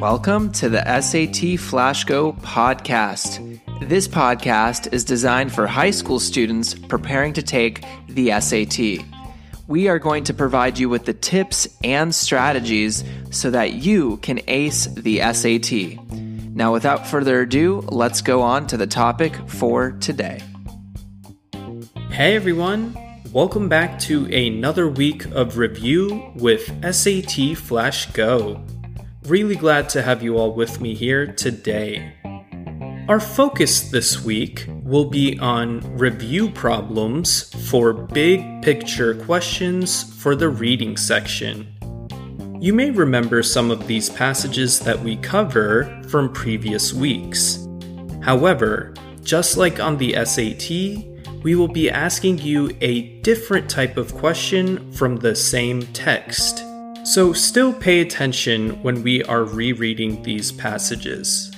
Welcome to the SAT Flash Go podcast. This podcast is designed for high school students preparing to take the SAT. We are going to provide you with the tips and strategies so that you can ace the SAT. Now, without further ado, let's go on to the topic for today. Hey everyone, welcome back to another week of review with SAT Flash Go. Really glad to have you all with me here today. Our focus this week will be on review problems for big picture questions for the reading section. You may remember some of these passages that we cover from previous weeks. However, just like on the SAT, we will be asking you a different type of question from the same text. So, still pay attention when we are rereading these passages.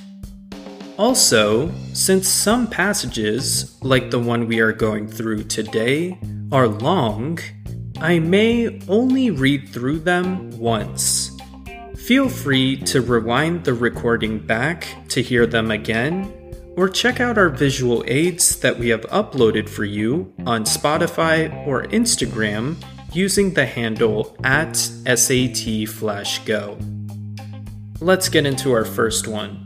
Also, since some passages, like the one we are going through today, are long, I may only read through them once. Feel free to rewind the recording back to hear them again, or check out our visual aids that we have uploaded for you on Spotify or Instagram using the handle at SATFlashGo. Let's get into our first one.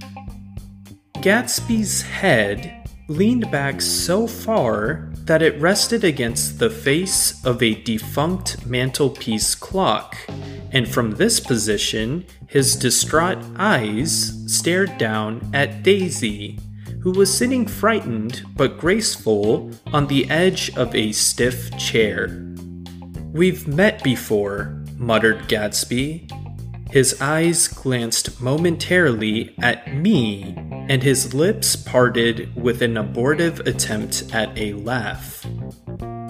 Gatsby's head leaned back so far that it rested against the face of a defunct mantelpiece clock, and from this position, his distraught eyes stared down at Daisy, who was sitting frightened but graceful on the edge of a stiff chair. We've met before, muttered Gatsby. His eyes glanced momentarily at me, and his lips parted with an abortive attempt at a laugh.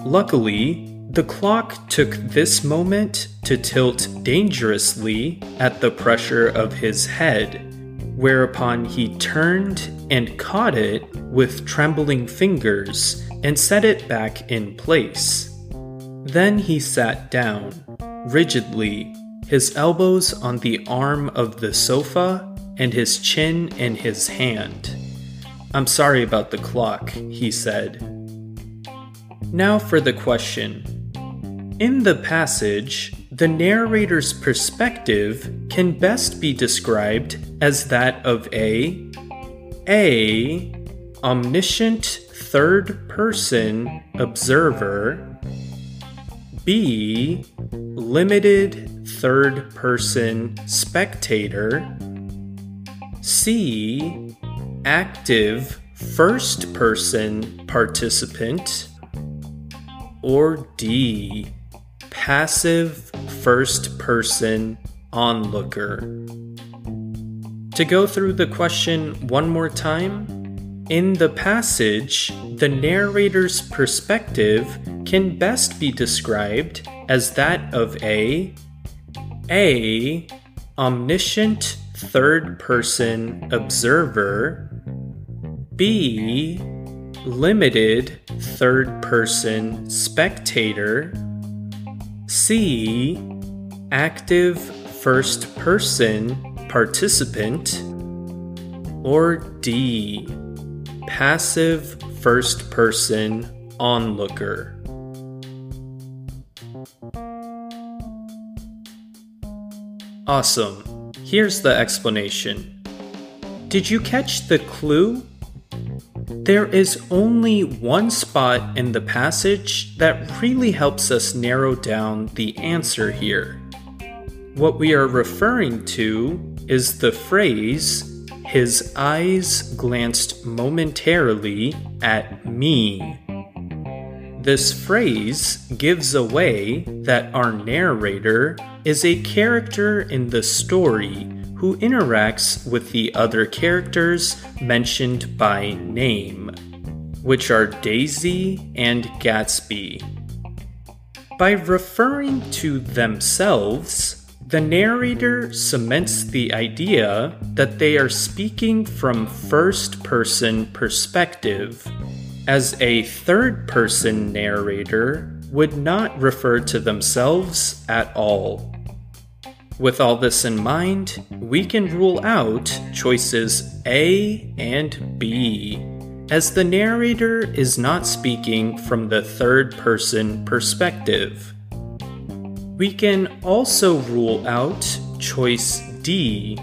Luckily, the clock took this moment to tilt dangerously at the pressure of his head, whereupon he turned and caught it with trembling fingers and set it back in place. Then he sat down, rigidly, his elbows on the arm of the sofa and his chin in his hand. I'm sorry about the clock, he said. Now for the question. In the passage, the narrator's perspective can best be described as that of a a omniscient third person observer B. Limited third person spectator. C. Active first person participant. Or D. Passive first person onlooker. To go through the question one more time, in the passage, the narrator's perspective can best be described as that of a a omniscient third person observer b limited third person spectator c active first person participant or d passive first person onlooker. Awesome. Here's the explanation. Did you catch the clue? There is only one spot in the passage that really helps us narrow down the answer here. What we are referring to is the phrase his eyes glanced momentarily at me. This phrase gives away that our narrator is a character in the story who interacts with the other characters mentioned by name, which are Daisy and Gatsby. By referring to themselves, the narrator cements the idea that they are speaking from first person perspective, as a third person narrator would not refer to themselves at all. With all this in mind, we can rule out choices A and B, as the narrator is not speaking from the third person perspective. We can also rule out choice D,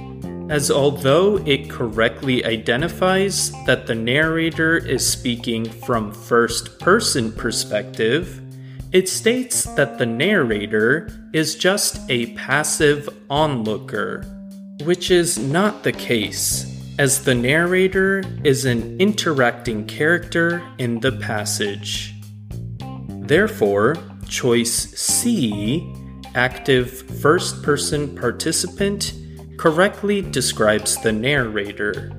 as although it correctly identifies that the narrator is speaking from first person perspective, it states that the narrator is just a passive onlooker, which is not the case, as the narrator is an interacting character in the passage. Therefore, choice C, active first person participant, correctly describes the narrator.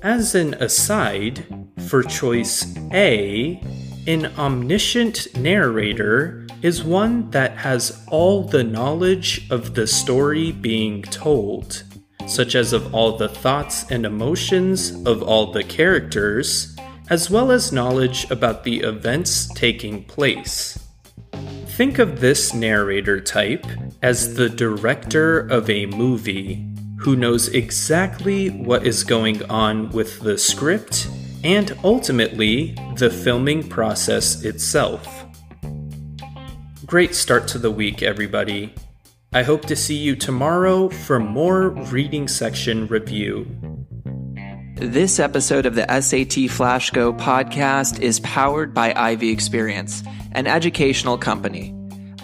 As an aside, for choice A, an omniscient narrator is one that has all the knowledge of the story being told, such as of all the thoughts and emotions of all the characters, as well as knowledge about the events taking place. Think of this narrator type as the director of a movie who knows exactly what is going on with the script and ultimately the filming process itself. Great start to the week, everybody. I hope to see you tomorrow for more reading section review. This episode of the SAT Flash Go podcast is powered by Ivy Experience, an educational company.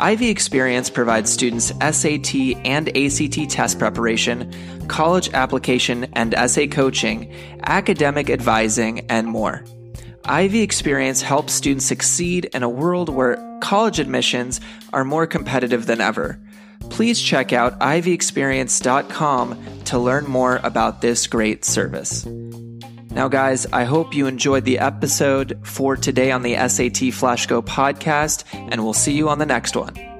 Ivy Experience provides students SAT and ACT test preparation, college application and essay coaching, academic advising, and more. Ivy Experience helps students succeed in a world where college admissions are more competitive than ever. Please check out ivyexperience.com to learn more about this great service. Now, guys, I hope you enjoyed the episode for today on the SAT Flash Go podcast, and we'll see you on the next one.